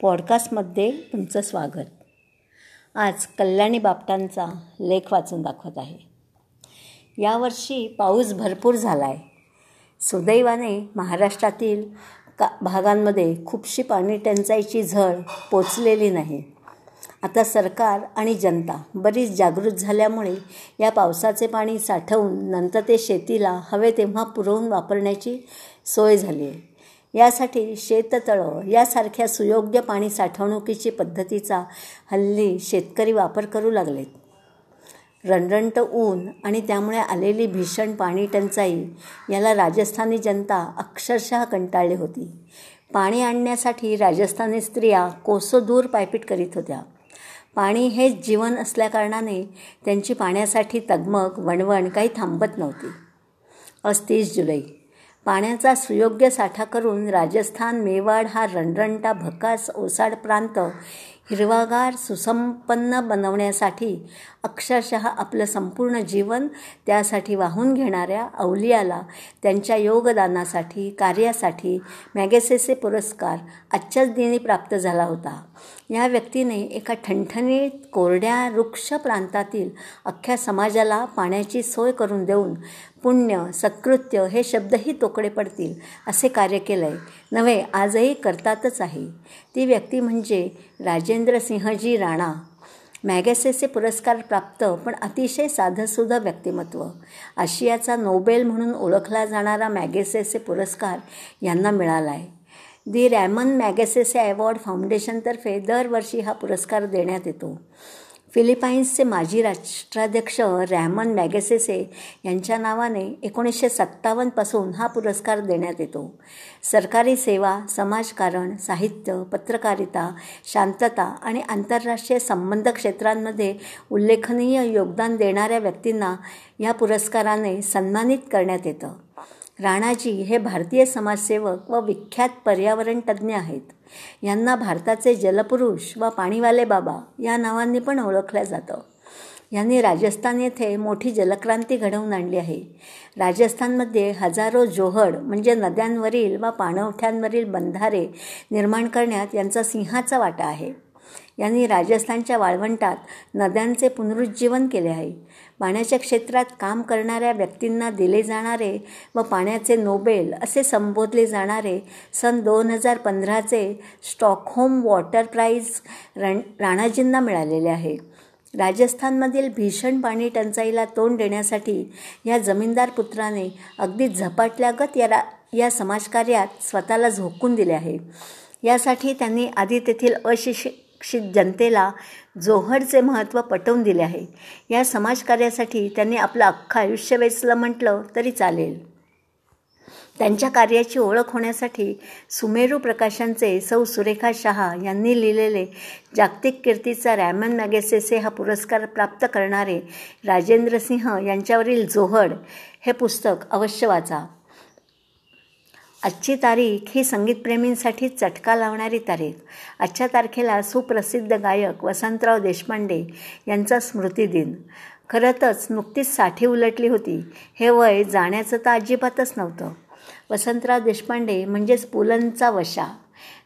पॉडकास्टमध्ये तुमचं स्वागत. आज कल्याणी बापटांचा लेख वाचून दाखवत आहे. यावर्षी पाऊस भरपूर झाला आहे सुदैवाने महाराष्ट्रातील का भागांमध्ये खूपशी पाणी टंचाईची झळ पोचलेली नाही. आता सरकार आणि जनता बरीच जागृत झाल्यामुळे या पावसाचे पाणी साठवून नंतर ते शेतीला हवे तेव्हा पुरवून वापरण्याची सोय झाली आहे यासाठी शेततळं यासारख्या सुयोग्य पाणी साठवणुकीची पद्धतीचा हल्ली शेतकरी वापर करू लागलेत. रणरणट ऊन आणि त्यामुळे आलेली भीषण पाणी टंचाई याला राजस्थानी जनता अक्षरशः कंटाळली होती. पाणी आणण्यासाठी राजस्थानी स्त्रिया कोसो दूर पायपीट करीत होत्या. पाणी हेच जीवन असल्याकारणाने त्यांची पाण्यासाठी तगमग वणवण काही थांबत नव्हती. अस्तीस तीस जुलै पाण्याचा सुयोग्य साठा करून राजस्थान मेवाड हा रणरणटा भकास ओसाड प्रांत हिरवागार सुसंपन्न बनवण्यासाठी अक्षरशः आपलं संपूर्ण जीवन त्यासाठी वाहून घेणाऱ्या अवलियाला त्यांच्या योगदानासाठी कार्यासाठी मॅगेसेसे पुरस्कार आजच्याच दिनी प्राप्त झाला होता. या व्यक्तीने एका ठणठणीत कोरड्या वृक्ष प्रांतातील अख्ख्या समाजाला पाण्याची सोय करून देऊन पुण्य सत्कृत्य हे शब्दही तोकडे पडतील असे कार्य केलं आहे नव्हे आजही करतातच आहे. ती व्यक्ती म्हणजे राजेंद्र सिंहजी राणा. मॅगेसेसे पुरस्कार प्राप्त पण अतिशय साधंसुद्धा व्यक्तिमत्व. आशियाचा नोबेल म्हणून ओळखला जाणारा मॅगेसेसे पुरस्कार यांना मिळाला आहे दी रॅमन मॅगेसेसे अवॉर्ड फाउंडेशनतर्फे दरवर्षी हा पुरस्कार देण्यात येतो. फिलिपाईन्सचे माजी राष्ट्राध्यक्ष रॅमन मॅगेसेसे यांच्या नावाने एकोणीसशे सत्तावन्नपासून हा पुरस्कार देण्यात येतो. सरकारी सेवा समाजकारण साहित्य पत्रकारिता शांतता आणि आंतरराष्ट्रीय संबंध क्षेत्रांमध्ये उल्लेखनीय योगदान देणाऱ्या व्यक्तींना या पुरस्काराने सन्मानित करण्यात येतं. राणाजी हे भारतीय समाजसेवक व विख्यात पर्यावरण तज्ज्ञ आहेत. यांना भारताचे जलपुरुष व पाणीवाले बाबा या नावांनी पण ओळखलं जातं. यांनी राजस्थान येथे मोठी जलक्रांती घडवून आणली आहे. राजस्थानमध्ये हजारो जोहड म्हणजे नद्यांवरील व पाणवठ्यांवरील बंधारे निर्माण करण्यात यांचा सिंहाचा वाटा आहे. यांनी राजस्थानच्या वाळवंटात नद्यांचे पुनरुज्जीवन केले आहे. पाण्याच्या क्षेत्रात काम करणाऱ्या व्यक्तींना दिले जाणारे व पाण्याचे नोबेल असे संबोधले जाणारे सन दोन हजार पंधराचे स्टॉकहोम वॉटर प्राईज रण राणाजींना मिळालेले आहे. राजस्थानमधील भीषण पाणी टंचाईला तोंड देण्यासाठी या जमीनदार पुत्राने अगदी झपाटल्यागत या रा या समाजकार्यात स्वतःला झोकून दिले आहे. यासाठी त्यांनी आधी तेथील अशिक्षित जनतेला जोहरचे महत्त्व पटवून दिले आहे. या समाजकार्यासाठी त्यांनी आपलं अख्खं आयुष्य वेचलं म्हटलं तरी चालेल. त्यांच्या कार्याची ओळख होण्यासाठी सुमेरू प्रकाशनचे सौ सुरेखा शहा यांनी लिहिलेले जागतिक कीर्तीचा रॅमन मॅगेसेसे हा पुरस्कार प्राप्त करणारे राजेंद्र सिंह यांच्यावरील जोहड हे पुस्तक अवश्य वाचा. आजची तारीख ही संगीतप्रेमींसाठी चटका लावणारी तारीख. आजच्या तारखेला सुप्रसिद्ध गायक वसंतराव देशपांडे यांचा स्मृतिदिन खरंतच नुकतीच साठी उलटली होती. हे वय जाण्याचं तर अजिबातच नव्हतं. वसंतराव देशपांडे म्हणजेच पुलंचा वशा.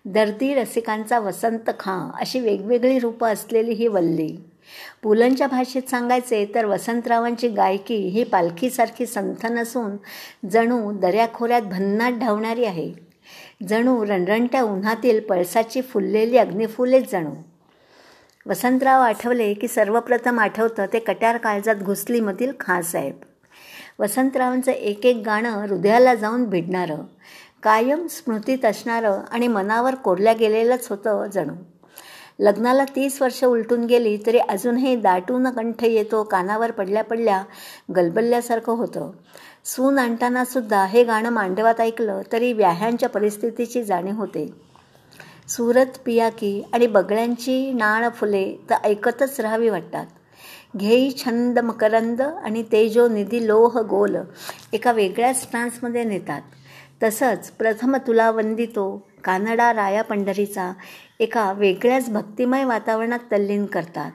दर्दी रसिकांचा वसंत खां अशी वेगवेगळी रूपं असलेली ही वल्ली. पुलंच्या भाषेत सांगायचे तर वसंतरावांची गायकी ही पालखीसारखी संथ नसून जणू दऱ्याखोऱ्यात भन्नाट धावणारी आहे. जणू रणरणट्या उन्हातील पळसाची फुललेली अग्निफुलेच जणू. वसंतराव आठवले की सर्वप्रथम आठवतं ते कट्यार काळजात घुसलीमधील खासाहेब. वसंतरावांचं एक एक गाणं हृदयाला जाऊन भिडणारं कायम स्मृतीत असणारं आणि मनावर कोरल्या गेलेलंच होतं जणू. लग्नाला तीस वर्ष उलटून गेली तरी अजूनही दाटून कंठ येतो कानावर पडल्या पडल्या गलबल्ल्यासारखं होतं. सून आणतानासुद्धा हे गाणं मांडवात ऐकलं तरी व्याह्यांच्या परिस्थितीची जाणीव होते. सुरत पियाकी आणि बगळ्यांची नाळ फुले तर ऐकतच राहावी वाटतात. घेई छंद मकरंद आणि तेजो निधी लोह गोल एका वेगळ्याच ट्रान्समध्ये नेतात. तसंच प्रथम तुला वंदितो कानडा राया पंढरीचा एका वेगळ्याच भक्तिमय वातावरणात तल्लीन करतात.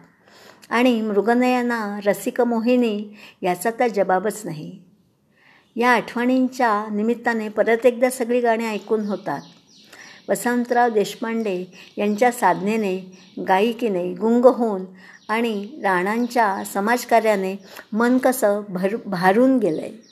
आणि मृगनयना रसिक मोहिनी याचा तर जबाबच नाही. या आठवणींच्या निमित्ताने परत एकदा सगळी गाणी ऐकून होतात. वसंतराव देशपांडे यांच्या साधनेने गायिकीने गुंग होऊन आणि राणांच्या समाजकार्याने मन कसं भर भारून गेलं आहे